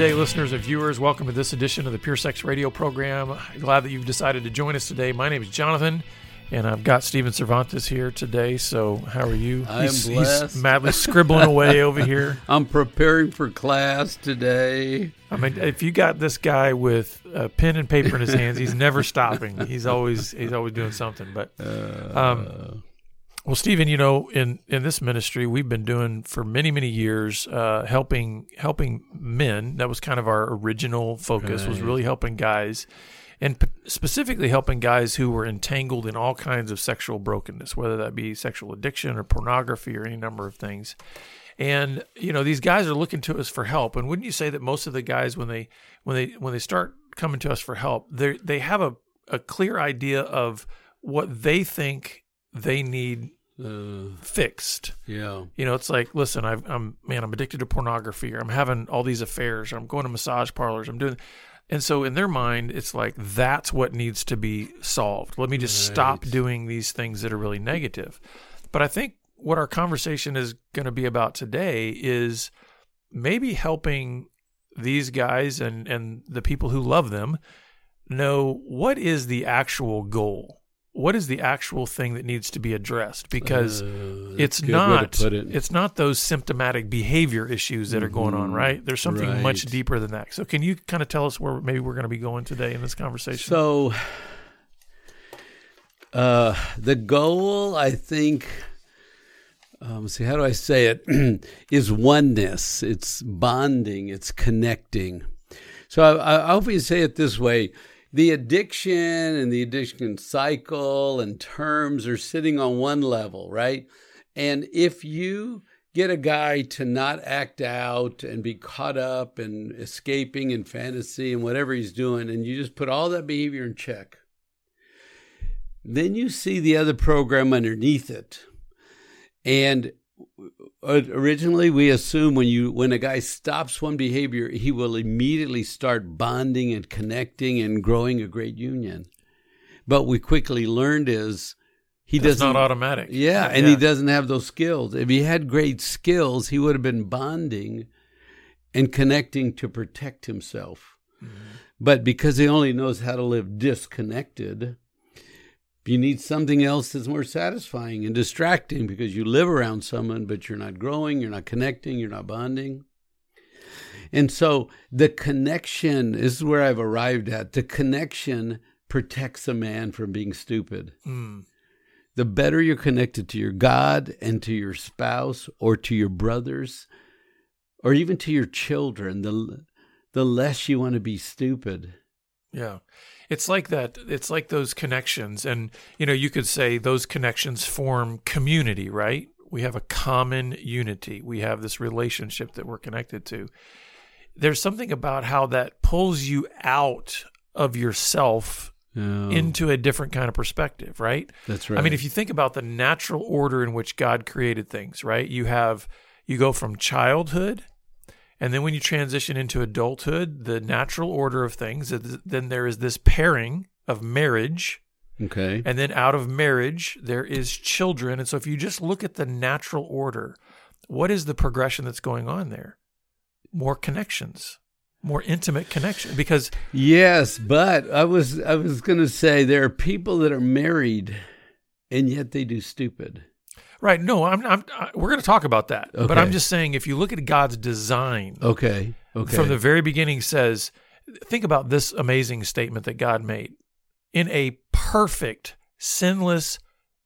day, listeners and viewers. Welcome to this edition of the Pure Sex Radio program. Glad that you've decided to join us today. My name is Jonathan, and I've got Steven Cervantes here today. So, how are you? I'm he's, blessed. he's madly scribbling away over here. I'm preparing for class today. I mean, if you got this guy with a pen and paper in his hands, he's never stopping. He's always he's always doing something. But um, well, Stephen, you know, in in this ministry, we've been doing for many many years, uh, helping helping men. That was kind of our original focus. Was really helping guys, and p- specifically helping guys who were entangled in all kinds of sexual brokenness, whether that be sexual addiction or pornography or any number of things. And you know, these guys are looking to us for help. And wouldn't you say that most of the guys, when they when they when they start coming to us for help, they they have a a clear idea of what they think they need Uh, fixed. yeah. You know, it's like, listen, I've, I'm man, I'm addicted to pornography, or I'm having all these affairs, or I'm going to massage parlors, I'm doing, and so in their mind, it's like that's what needs to be solved. Let me just stop doing these things that are really negative. But I think what our conversation is going to be about today is maybe helping these guys and and the people who love them know what is the actual goal. What is the actual thing that needs to be addressed? Because Uh, it's that's a good way to not it. it's not those symptomatic behavior issues that are going on Mhm. right there's something much deeper than that so can you kind of tell us where maybe we're going to be going today in this conversation So, uh, the goal, I think, um, see, how do I say it, is oneness. It's bonding. It's connecting. So I, I often say it this way. The addiction and the addiction cycle and terms are sitting on one level, right? And if you get a guy to not act out and be caught up and escaping in fantasy and whatever he's doing, and you just put all that behavior in check, then you see the other program underneath it. And originally we assume when you when a guy stops one behavior, he will immediately start bonding and connecting and growing a great union. But we quickly learned is he That's doesn't not automatic yeah, and he doesn't have those skills. If he had great skills, he would have been bonding and connecting to protect himself. Mm-hmm. But because he only knows how to live disconnected, you need something else that's more satisfying and distracting because you live around someone, but you're not growing, you're not connecting, you're not bonding. And so the connection this is where I've arrived at. The connection protects a man from being stupid Mm. the better you're connected to your God and to your spouse or to your brothers or even to your children, the the less you want to be stupid. Yeah. It's like that it's like those connections and you know you could say those connections form community right? We have a common unity. We have this relationship that we're connected to. There's something about how that pulls you out of yourself Yeah, into a different kind of perspective right? That's right. I mean, if you think about the natural order in which God created things, right? You have you go from childhood, and then when you transition into adulthood, the natural order of things, is- then there is this pairing of marriage, okay, and then out of marriage there is children. And so, if you just look at the natural order, what is the progression that's going on there? More connections, more intimate connection, because yes, but I was I was going to say there are people that are married and yet they do stupid. Right? No, I'm, I'm I, we're going to talk about that, but I'm just saying if you look at God's design. Okay, okay, from the very beginning says think about this amazing statement that God made. In a perfect sinless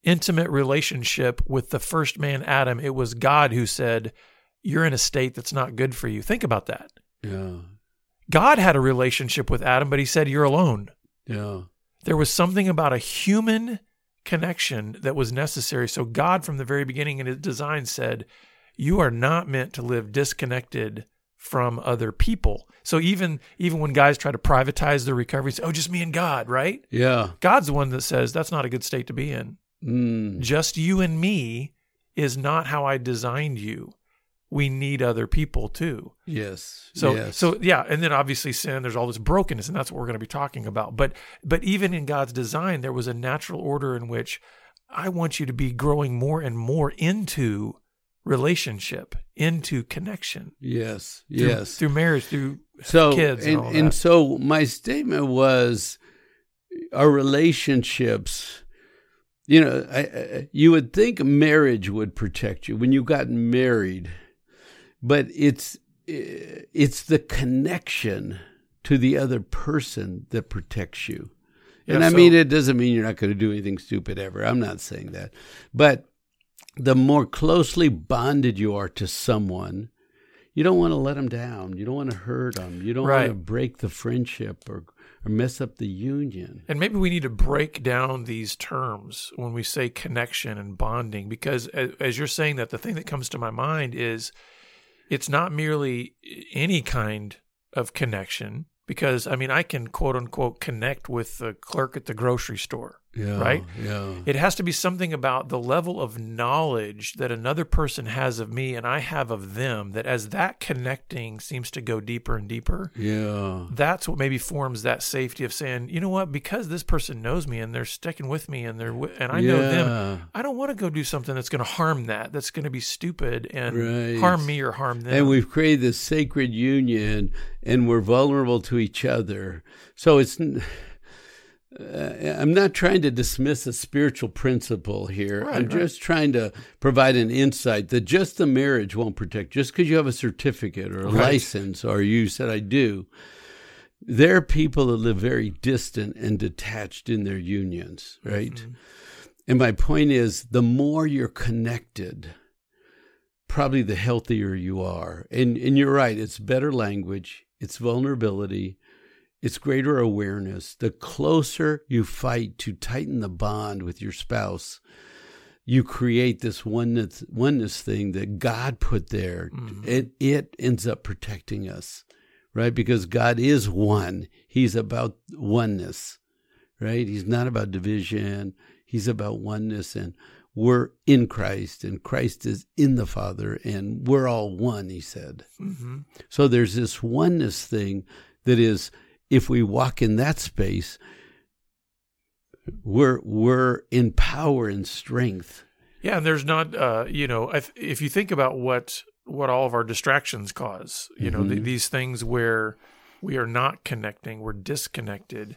intimate relationship with the first man Adam it was God who said you're in a state that's not good for you. Think about that. Yeah, God had a relationship with Adam but he said you're alone. Yeah, there was something about a human connection that was necessary so God from the very beginning in his design said you are not meant to live disconnected from other people. So even even when guys try to privatize their recovery, say, "Oh, just me and God," right? yeah. God's the one that says that's not a good state to be in. Mm. Just you and me is not how I designed you. We need other people too. Yes. So yes. so yeah, and then obviously sin. There's all this brokenness, and that's what we're going to be talking about. But but even in God's design, there was a natural order in which I want you to be growing more and more into relationship, into connection. yes, through, yes. through marriage, through so kids and, and, and so my statement was our relationships you know I, I, you would think marriage would protect you when you got married but it's it's the connection to the other person that protects you. And Yeah, i so- mean it doesn't mean you're not going to do anything stupid ever. I'm not saying that. But the more closely bonded you are to someone you don't want to let them down. You don't want to hurt them you don't Right. want to break the friendship or, or mess up the union. And maybe we need to break down these terms when we say connection and bonding, because as, as you're saying that, the thing that comes to my mind is it's not merely any kind of connection. Because I mean, I can quote unquote connect with the clerk at the grocery store. Yeah Right? yeah It has to be something about the level of knowledge that another person has of me and I have of them. That as that connecting seems to go deeper and deeper, yeah that's what maybe forms that safety of saying, you know what, because this person knows me and they're sticking with me and they're wi- and I know them, I don't want to go do something that's going to harm that, that's going to be stupid and Right. harm me or harm them. and we've created this sacred union and we're vulnerable to each other so it's uh, i'm not trying to dismiss a spiritual principle here Right, i'm right. just trying to provide an insight that just the marriage won't protect just because you have a certificate or a Right. license or you said i do there are people that live very distant and detached in their unions right Mm-hmm. and my point is the more you're connected probably the healthier you are. And and you're right, it's better language, it's vulnerability, it's greater awareness. The closer you fight to tighten the bond with your spouse, you create this oneness oneness thing that God put there. It it ends up protecting us. Right? Because God is one. He's about oneness. Right? He's not about division. He's about oneness and we're in Christ and Christ is in the Father and we're all one, he said. hmm So there's this oneness thing that is if we walk in that space, we're we're in power and strength. Yeah, and there's not, uh, you know, if, if you think about what what all of our distractions cause, you know, th- these things where we are not connecting, we're disconnected.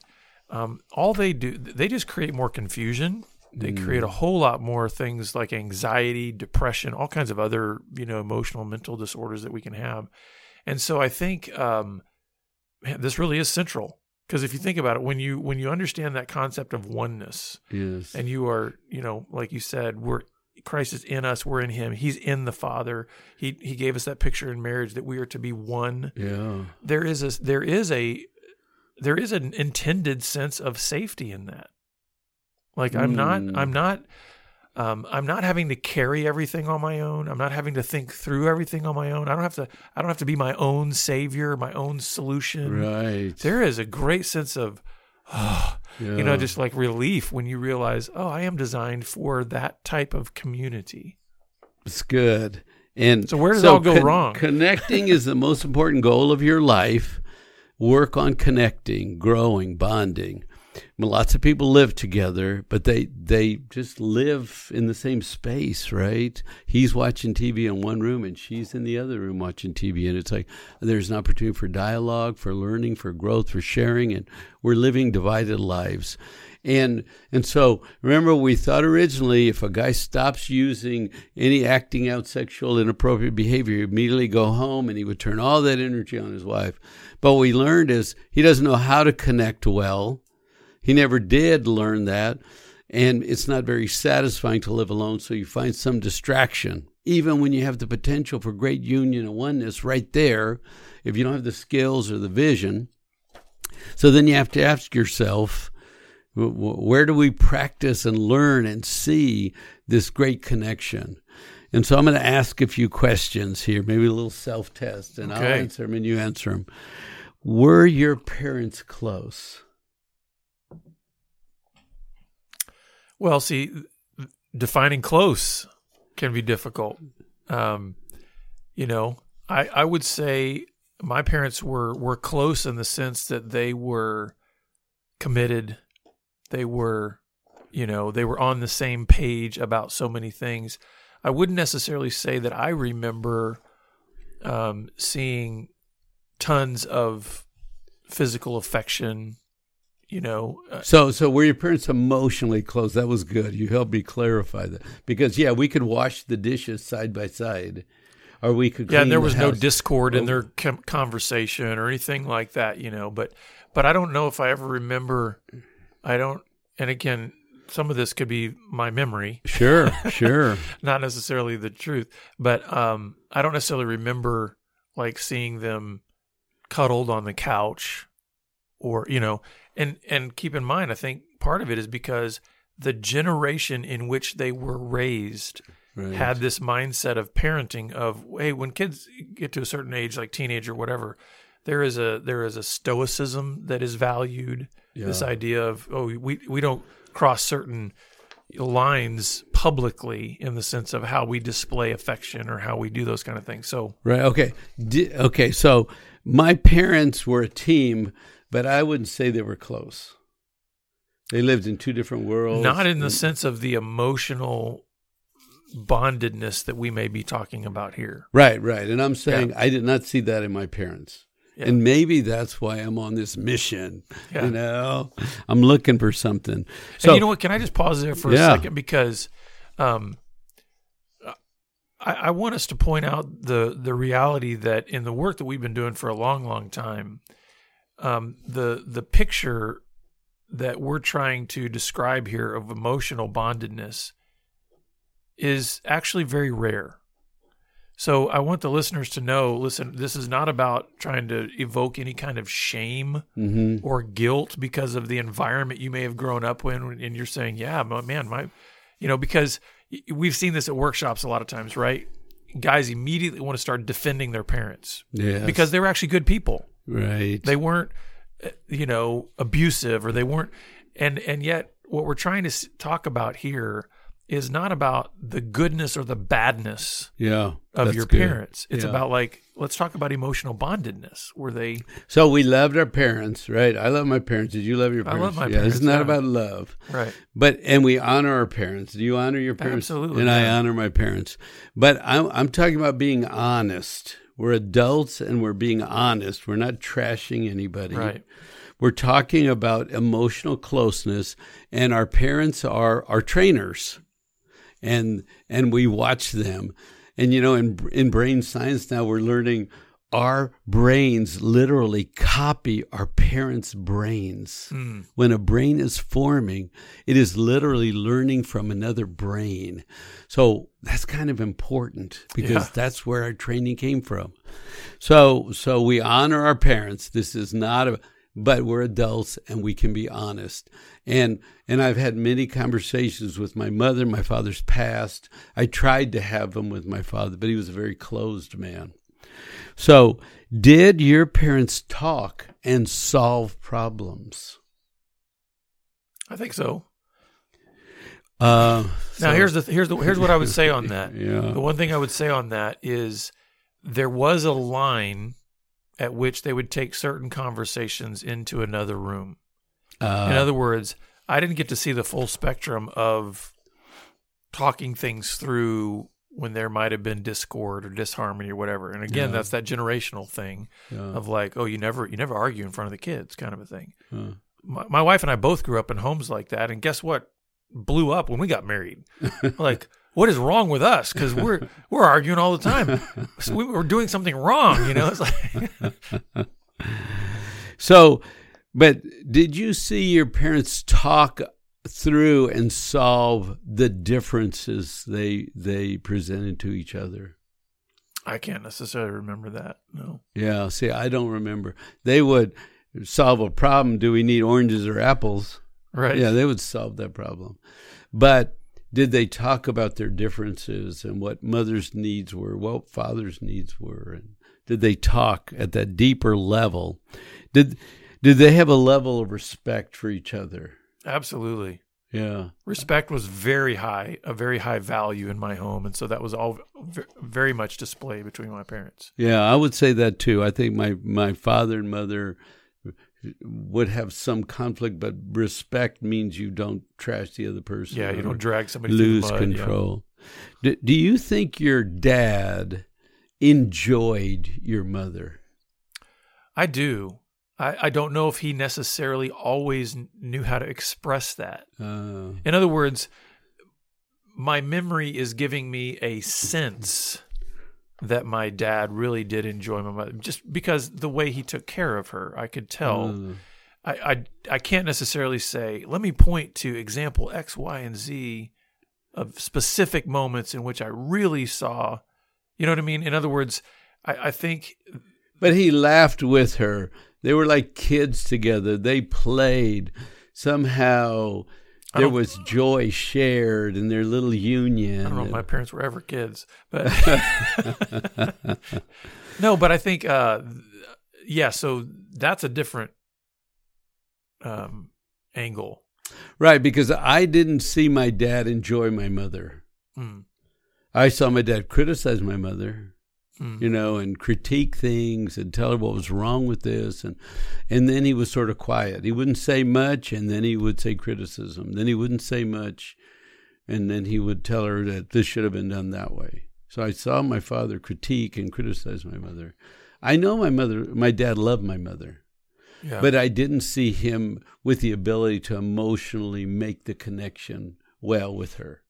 Um, all they do, they just create more confusion. They create a whole lot more things like anxiety, depression, all kinds of other, you know, emotional, mental disorders that we can have. And so I think um, man, this really is central because if you think about it, when you when you understand that concept of oneness, Yes. and you are you know like you said we're christ is in us we're in him he's in the father he he gave us that picture in marriage that we are to be one yeah. there is a there is a there is an intended sense of safety in that like i'm not Mm. i'm not um, I'm not having to carry everything on my own. I'm not having to think through everything on my own. I don't have to. I don't have to be my own savior, my own solution. Right. There is a great sense of, you know, just like relief when you realize, oh, I am designed for that type of community. It's good. And So where does it all go wrong? Connecting is the most important goal of your life. Work on connecting, growing, bonding. Mean, lots of people live together, but they they just live in the same space, right? He's watching TV in one room and she's in the other room watching TV, and it's like there's an opportunity for dialogue, for learning, for growth, for sharing, and we're living divided lives. And and so remember we thought originally if a guy stops using any acting out sexual inappropriate behavior, he'd immediately go home and he would turn all that energy on his wife. But what we learned is he doesn't know how to connect well. He never did learn that. And it's not very satisfying to live alone, so you find some distraction. Even when you have the potential for great union and oneness right there, if you don't have the skills or the vision. So then you have to ask yourself, wh- wh- where do we practice and learn and see this great connection? And so I'm going to ask a few questions here, maybe a little self test, and I'll answer them and you answer them. Were your parents close? Well, see, defining close can be difficult. Um, you know, I I would say my parents were were close in the sense that they were committed. They were, you know, they were on the same page about so many things. I wouldn't necessarily say that I remember um, seeing tons of physical affection. You know, uh, So, so were your parents emotionally close? That was good. You helped me clarify that because yeah, we could wash the dishes side by side, or we could. yeah, there the was no discord in Oh. their conversation or anything like that. You know, but but I don't know if I ever remember. I don't. And again, some of this could be my memory. Sure, sure. not necessarily the truth, but um, I don't necessarily remember like seeing them cuddled on the couch, or you know, and and keep in mind, I think part of it is because the generation in which they were raised Right. had this mindset of parenting of hey, when kids get to a certain age, like teenage or whatever. There is a there is a stoicism that is valued. This idea of oh we we don't cross certain lines publicly in the sense of how we display affection or how we do those kind of things. So Right. Okay. Di- okay. So my parents were a team, but I wouldn't say they were close. They lived in two different worlds. not in the sense of the emotional bondedness that we may be talking about here. Right. Right. And I'm saying I did not see that in my parents. Yeah. And maybe that's why I'm on this mission. Yeah. You know, I'm looking for something. So and you know what? Can I just pause there for Yeah. a second because um, I, I want us to point out the the reality that in the work that we've been doing for a long, long time, um, the the picture that we're trying to describe here of emotional bondedness is actually very rare. So I want the listeners to know, listen, this is not about trying to evoke any kind of shame Mhm. or guilt because of the environment you may have grown up in and you're saying yeah my, man my you know because we've seen this at workshops a lot of times right guys immediately want to start defending their parents Yes. because they were actually good people right. they weren't uh, you know abusive or they weren't and and yet what we're trying to talk about here is not about the goodness or the badness yeah. of your good. parents it's Yeah. about like let's talk about emotional bondedness were they So we loved our parents, right? I love my parents. Did you love your parents? I love my yeah, parents, It's not yeah. about love. right But and we honor our parents. Do you honor your parents? Absolutely, And I honor my parents. But I'm I'm talking about being honest. We're adults and we're being honest. We're not trashing anybody. right We're talking about emotional closeness and our parents are our trainers. And and we watch them. And you know in in brain science now we're learning our brains literally copy our parents' brains. Hmm. When a brain is forming, it is literally learning from another brain. So that's kind of important because Yeah. that's where our training came from. So so we honor our parents. This is not a but we're adults and we can be honest. And and I've had many conversations with my mother, my father's passed. I tried to have them with my father, but he was a very closed man. So, did your parents talk and solve problems? i think so Uh, Now so- here's the here's the here's what I would say on that. Yeah. The one thing I would say on that is there was a line at which they would take certain conversations into another room. Uh, In other words, I didn't get to see the full spectrum of talking things through when there might have been discord or disharmony or whatever. And again, Yeah. that's that generational thing yeah, of like, oh, you never you never argue in front of the kids kind of a thing. uh, my, my wife and I both grew up in homes like that, and guess what? Blew up when we got married. like, what is wrong with us? Because we're we're arguing all the time. So we were doing something wrong, you know. It's like, So, but did you see your parents talk through and solve the differences they they presented to each other? I can't necessarily remember that. No, Yeah. See, I don't remember. They would solve a problem. Do we need oranges or apples? right? Yeah, they would solve that problem. But did they talk about their differences and what mother's needs were, what father's needs were, and did they talk at that deeper level? Did did they have a level of respect for each other? Absolutely. Yeah. Respect was very high, a very high value in my home, and so that was all very much displayed between my parents. Yeah, I would say that too. I think my my father and mother would have some conflict, but respect means you don't trash the other person. Yeah, you don't drag somebody lose through the mud, yeah. control. Do, do you think your dad enjoyed your mother? I do. I, I don't know if he necessarily always knew how to express that. Uh, In other words, my memory is giving me a sense that my dad really did enjoy my mother, just because the way he took care of her, I could tell. uh, I, I I can't necessarily say. Let me point to example X, Y, and Z of specific moments in which I really saw. You know what I mean? In other words, I, I think but he laughed with her. They were like kids together. They played. Somehow there was joy shared in their little union. I don't know if my parents were ever kids, but no. But I think, uh, yeah. So that's a different um, angle. right, because I didn't see my dad enjoy my mother. Mm, I saw my dad criticize my mother. Mm, you know, and critique things and tell her what was wrong with this, and and then he was sort of quiet. He wouldn't say much, and then he would say criticism. Then he wouldn't say much, and then he would tell her that this should have been done that way. So I saw my father critique and criticize my mother. I know my mother, my dad loved my mother, yeah. but I didn't see him with the ability to emotionally make the connection well with her.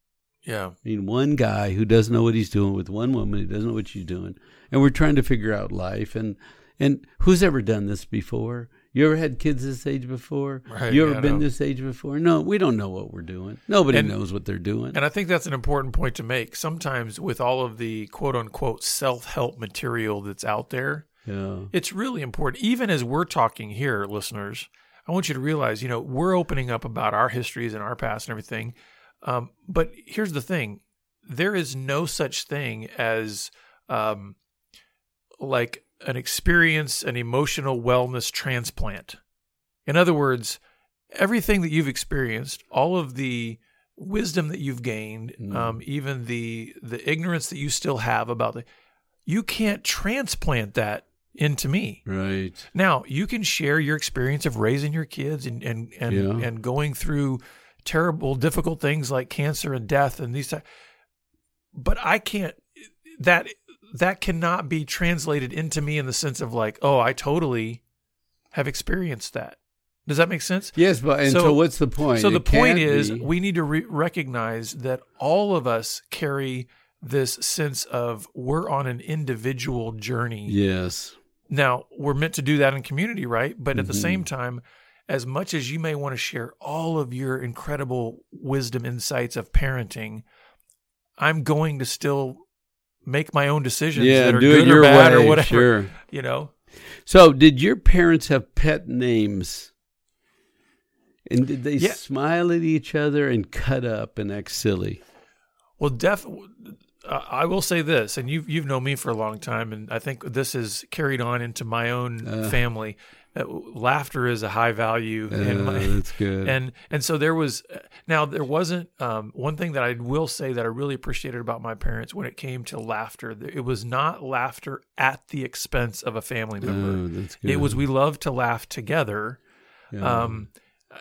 Yeah. I mean, one guy who doesn't know what he's doing with one woman who doesn't know what she's doing, and we're trying to figure out life. And and who's ever done this before? You ever had kids this age before? Right, you ever yeah, been this age before? No, we don't know what we're doing. Nobody And- knows what they're doing. And I think that's an important point to make. Sometimes with all of the quote unquote self help material that's out there, yeah, it's really important. Even as we're talking here, listeners, I want you to realize, you know, we're opening up about our histories and our past and everything. Um, but here's the thing there is no such thing as um, like an experience, an emotional wellness transplant. In other words, everything that you've experienced, all of the wisdom that you've gained, Mm. um, even the the ignorance that you still have about the, you can't transplant that into me. right. Now you can share your experience of raising your kids and and and, Yeah. and going through terrible, difficult things like cancer and death and these. But I can't. That that cannot be translated into me in the sense of like, oh, I totally have experienced that. Does that make sense? Yes, but and so, So- what's the point? So the It point is, be. we need to re- recognize that all of us carry this sense of we're on an individual journey. yes, Now, we're meant to do that in community, right? But at the Mhm. same time, as much as you may want to share all of your incredible wisdom insights of parenting, I'm going to still make my own decisions yeah, that are do good it your or bad way. or whatever. Sure. You know? So, did your parents have pet names? And did they Yeah. smile at each other and cut up and act silly? Well, def. I will say this, and you've you've known me for a long time, and I think this is carried on into my own Uh. family. Uh, laughter is a high value in Uh, my, that's good. and and so there was now there wasn't um, one thing that I will say that I really appreciated about my parents when it came to laughter. It was not laughter at the expense of a family member. oh, that's good. It was we loved to laugh together. Yeah. Um,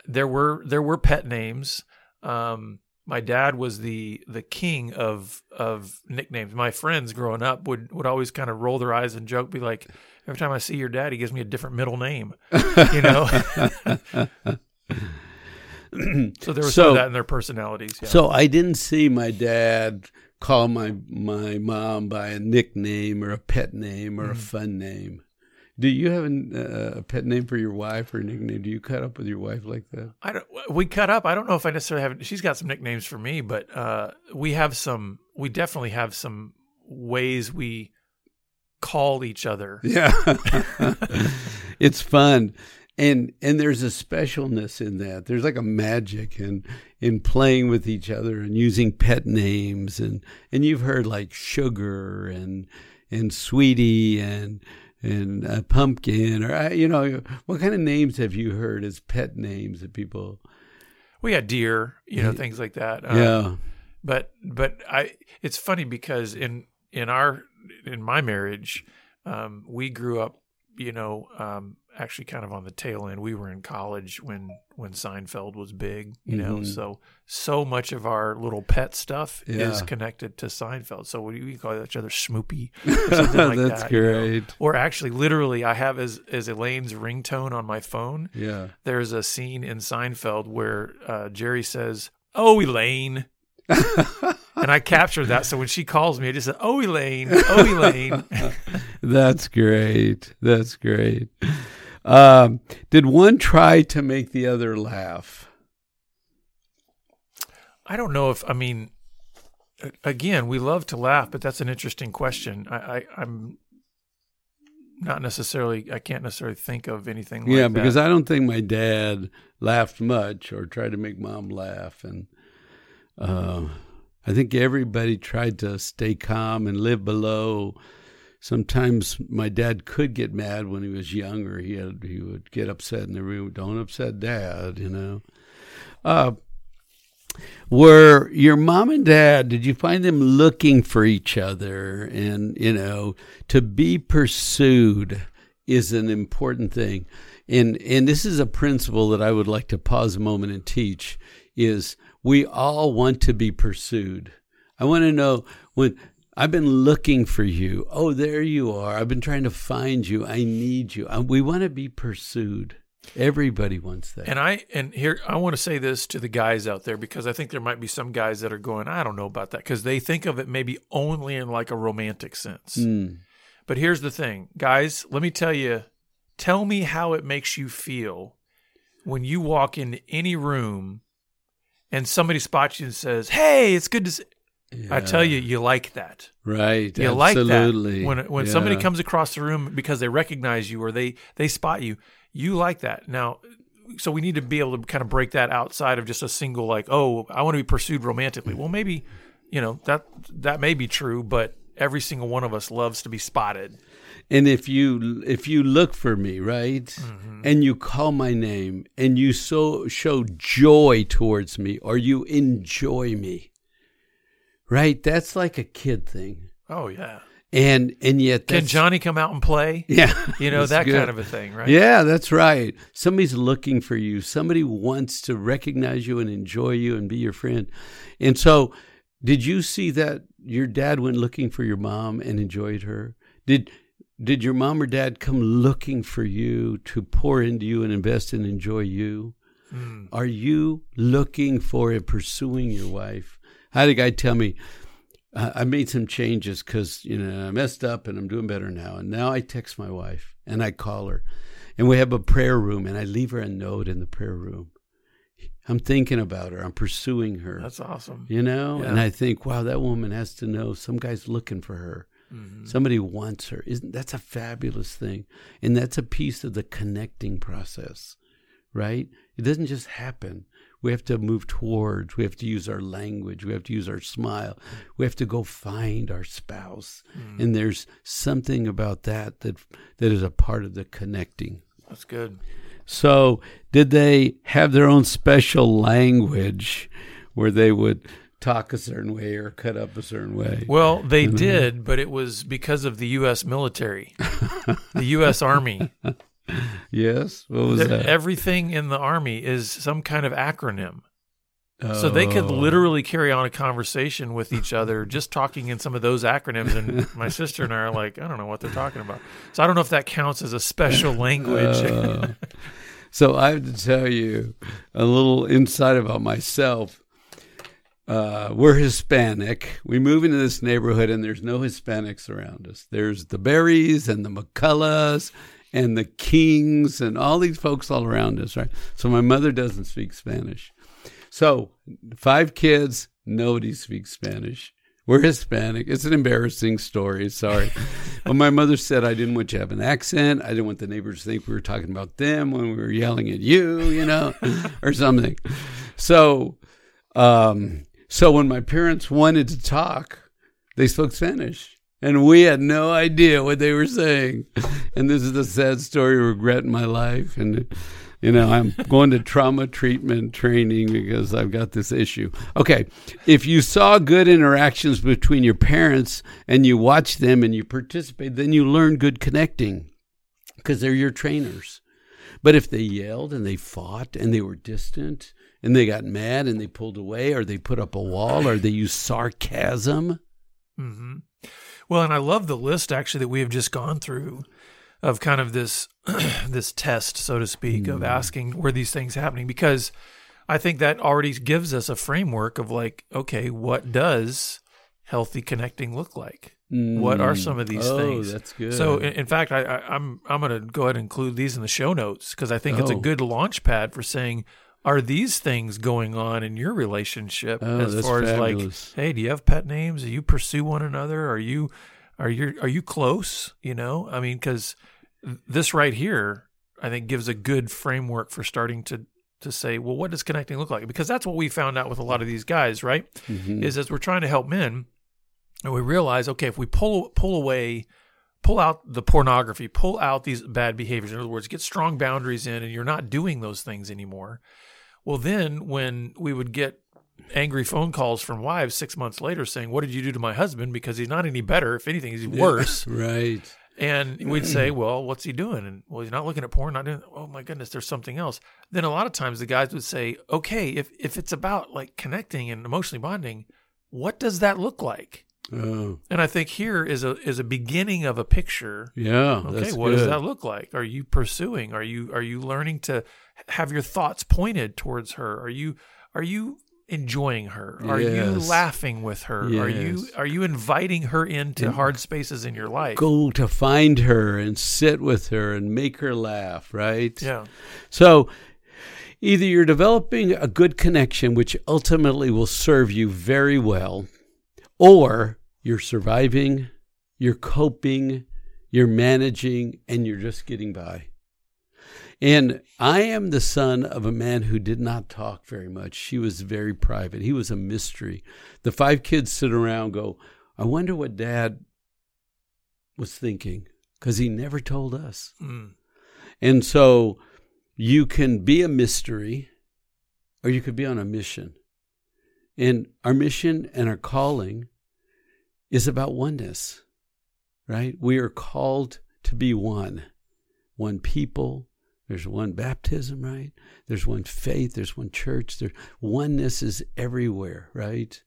there were there were pet names. Um, my dad was the the king of of nicknames. My friends growing up would would always kind of roll their eyes and joke, be like, every time I see your dad, he gives me a different middle name. You know. so there was some So- of that in their personalities. Yeah. So I didn't see my dad call my my mom by a nickname or a pet name or a Mm. fun name. Do you have uh, a pet name for your wife or a nickname? Do you cut up with your wife like that? I don't. We cut up. I don't know if I necessarily have. She's got some nicknames for me, but uh, we have some. We definitely have some ways we call each other. Yeah, it's fun, and and there's a specialness in that. There's like a magic in in playing with each other and using pet names, and and you've heard like sugar and and sweetie and and uh, pumpkin, or uh, you know, what kind of names have you heard as pet names that people? We had deer, you know, things like that. Uh, yeah, But but I. It's funny because in in our in my marriage, um, we grew up, you know, um, actually kind of on the tail end. We were in college when when Seinfeld was big, you know. Mhm. So so much of our little pet stuff is connected to Seinfeld. So we, we call each other Schmoopie. like That's that. you know. great. Or actually, literally, I have as as Elaine's ringtone on my phone. Yeah. There's a scene in Seinfeld where uh, Jerry says, "Oh, Elaine." and I captured that. So when she calls me, I just said, "Oh, Elaine, oh, Elaine." That's great. That's great. Um, did one try to make the other laugh? I don't know if I mean. Again, we love to laugh, but that's an interesting question. I, I I'm not necessarily. I can't necessarily think of anything. Like yeah, because that. I don't think my dad laughed much or tried to make mom laugh, and uh, I think everybody tried to stay calm and live below. Sometimes my dad could get mad when he was younger. He had he would get upset in the room. Don't upset dad, you know. Uh, were your mom and dad did you find them looking for each other and you know to be pursued is an important thing and and this is a principle that i would like to pause a moment and teach is we all want to be pursued i want to know when i've been looking for you oh there you are i've been trying to find you i need you Uh, we want to be pursued everybody wants that And I and here I want to say this to the guys out there because I think there might be some guys that are going, I don't know about that because they think of it maybe only in like a romantic sense. Mm. But here's the thing, guys, let me tell you, tell me how it makes you feel when you walk into any room and somebody spots you and says, "Hey, it's good to see." I tell you, you like that. right You absolutely like that when when somebody comes across the room because they recognize you or they they spot you. You like that now. So we need to be able to kind of break that outside of just a single like, oh, I want to be pursued romantically. Well, maybe you know that that may be true, but every single one of us loves to be spotted. And if you if you look for me, right, Mm-hmm. and you call my name and you so show joy towards me or you enjoy me, right? That's like a kid thing. Oh yeah. And and yet Can Johnny come out and play? Yeah. You know that good. kind of a thing, right? Yeah, that's right. Somebody's looking for you. Somebody wants to recognize you and enjoy you and be your friend. And so, did you see that your dad went looking for your mom and enjoyed her? Did did your mom or dad come looking for you to pour into you and invest and enjoy you? Mm. Are you looking for and pursuing your wife? I had a guy tell me, I made some changes because you know I messed up and I'm doing better now. And now I text my wife and I call her, and we have a prayer room, and I leave her a note in the prayer room. I'm thinking about her. I'm pursuing her. That's awesome. you know, and I think, wow, that woman has to know some guy's looking for her. Mhm. Somebody wants her. Isn't that's a fabulous thing? And that's a piece of the connecting process, right? It doesn't just happen. We have to move towards. We have to use our language. We have to use our smile. We have to go find our spouse. Mm. And there's something about that that that is a part of the connecting. That's good. So, did they have their own special language where they would talk a certain way or cut up a certain way? Well, they Mhm. did, but it was because of the U.S. military, the U.S. Army. yes. What was that? Everything in the Army is some kind of acronym. So they could Oh. literally carry on a conversation with each other just talking in some of those acronyms. And my sister and I are like, I don't know what they're talking about. So I don't know if that counts as a special language. Uh, so I have to tell you a little insight about myself. Uh, we're Hispanic. We move into this neighborhood, and there's no Hispanics around us. There's the Berries and the McCullough and the Kings and all these folks all around us, right? So my mother doesn't speak Spanish. So five kids, nobody speaks Spanish. We're Hispanic. It's an embarrassing story. Sorry. but my mother said I didn't want you to have an accent. I didn't want the neighbors to think we were talking about them when we were yelling at you, you know, or something. So, um, so when my parents wanted to talk, they spoke Spanish. And we had no idea what they were saying. And this is the sad story regret in my life. And, you know, I'm going to trauma treatment training because I've got this issue. Okay. If you saw good interactions between your parents and you watch them and you participate, then you learn good connecting because they're your trainers. But if they yelled and they fought and they were distant and they got mad and they pulled away or they put up a wall or they used sarcasm. hmm Well, and I love the list actually that we have just gone through of kind of this this test, so to speak, of mm. asking were these things happening because I think that already gives us a framework of like, okay, what does healthy connecting look like? What are some of mm. these oh, things? that's good. So, in, in fact, I, I, I'm I'm going to go ahead and include these in the show notes because I think it's a Oh. good launch pad for saying, are these things going on in your relationship Oh, as far as like, hey, do you have pet names? Do you pursue one another? Are you are you are you close? You know, I mean, because this right here, I think, gives a good framework for starting to to say, well, what does connecting look like? Because that's what we found out with a lot of these guys, right? Mhm. Is as we're trying to help men, and we realize, okay, if we pull pull away, pull out the pornography, pull out these bad behaviors. In other words, get strong boundaries in, and you're not doing those things anymore. Well, then when we would get angry phone calls from wives six months later saying, "What did you do to my husband?" Because he's not any better. If anything, he's worse. right. And we'd say, "Well, what's he doing?" And well, he's not looking at porn. Not doing. Oh my goodness, there's something else. Then a lot of times the guys would say, "Okay, if if it's about like connecting and emotionally bonding, what does that look like?" Oh, And I think here is a is a beginning of a picture. yeah. Okay, what good. does that look like? Are you pursuing? Are you are you learning to have your thoughts pointed towards her? Are you are you enjoying her? Are you laughing with her? Are you are you inviting her into And- hard spaces in your life? Go to find her and sit with her and make her laugh, right? Yeah. So either you're developing a good connection, which ultimately will serve you very well, or you're surviving, you're coping, you're managing, and you're just getting by. And I am the son of a man who did not talk very much. She was very private. He was a mystery. The five kids sit around and go, I wonder what dad was thinking because he never told us. Mm. And so you can be a mystery or you could be on a mission. And our mission and our calling is about oneness, right? We are called to be one, one people. There's one baptism, right? There's one faith. There's one church. There's oneness is everywhere, right?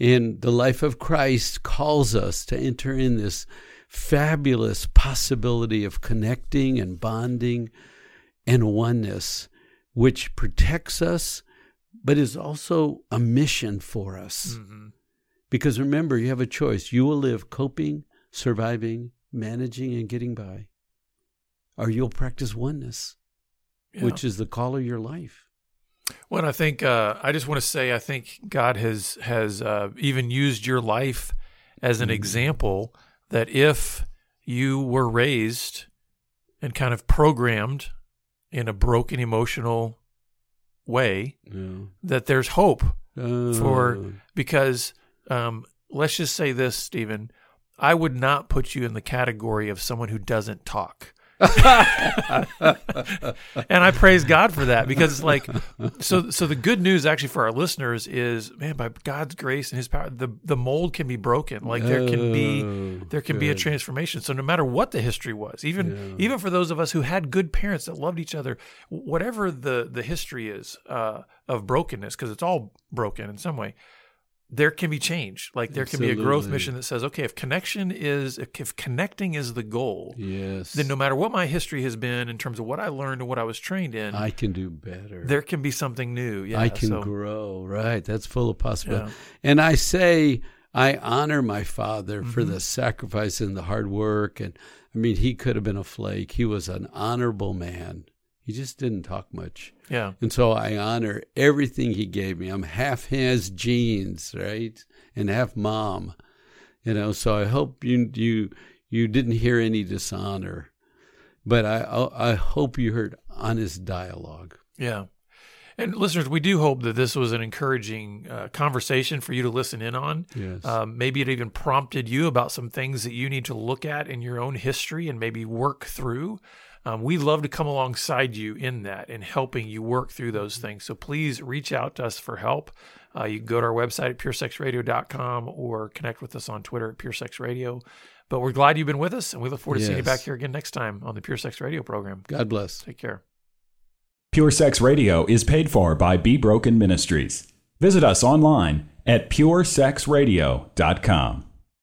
And the life of Christ calls us to enter in this fabulous possibility of connecting and bonding and oneness, which protects us, but is also a mission for us. hmm Because remember, you have a choice. You will live coping, surviving, managing, and getting by, or you'll practice oneness, Yeah. which is the call of your life. Well, I think uh, I just want to say I think God has has uh, even used your life as an Mhm. example that if you were raised and kind of programmed in a broken emotional way, Yeah. that there's hope Uh, For- because um, let's just say this, Stephen. I would not put you in the category of someone who doesn't talk. and I praise God for that because it's like so so the good news actually for our listeners is man by God's grace and his power the the mold can be broken. Like there can be Oh, there can be a transformation. So no matter what the history was even Yeah. even for those of us who had good parents that loved each other whatever the the history is uh, of brokenness because it's all broken in some way there can be change like there can be a growth mission that says okay if connection is if connecting is the goal Yes. then no matter what my history has been in terms of what I learned and what I was trained in, I can do better. there can be something new. Yeah, I can so, grow. Right. That's full of possibility. Yeah. And I say, I honor my father for Mhm. the sacrifice and the hard work. And I mean, he could have been a flake. He was an honorable man. He just didn't talk much. Yeah, And so I honor everything he gave me. I'm half his genes, right? And half mom. You know, so I hope you you you didn't hear any dishonor. But I I hope you heard honest dialogue. yeah. And listeners, we do hope that this was an encouraging uh, conversation for you to listen in on. Yes. Um, maybe it even prompted you about some things that you need to look at in your own history and maybe work through. Um, we love to come alongside you in that and helping you work through those things. So please reach out to us for help. Uh, you can go to our website at puresexradio.com or connect with us on Twitter at puresexradio. But we're glad you've been with us, and we look forward to seeing you back here again next time on the Pure Sex Radio program. God bless. Take care. Pure Sex Radio is paid for by Be Broken Ministries. Visit us online at puresexradio.com.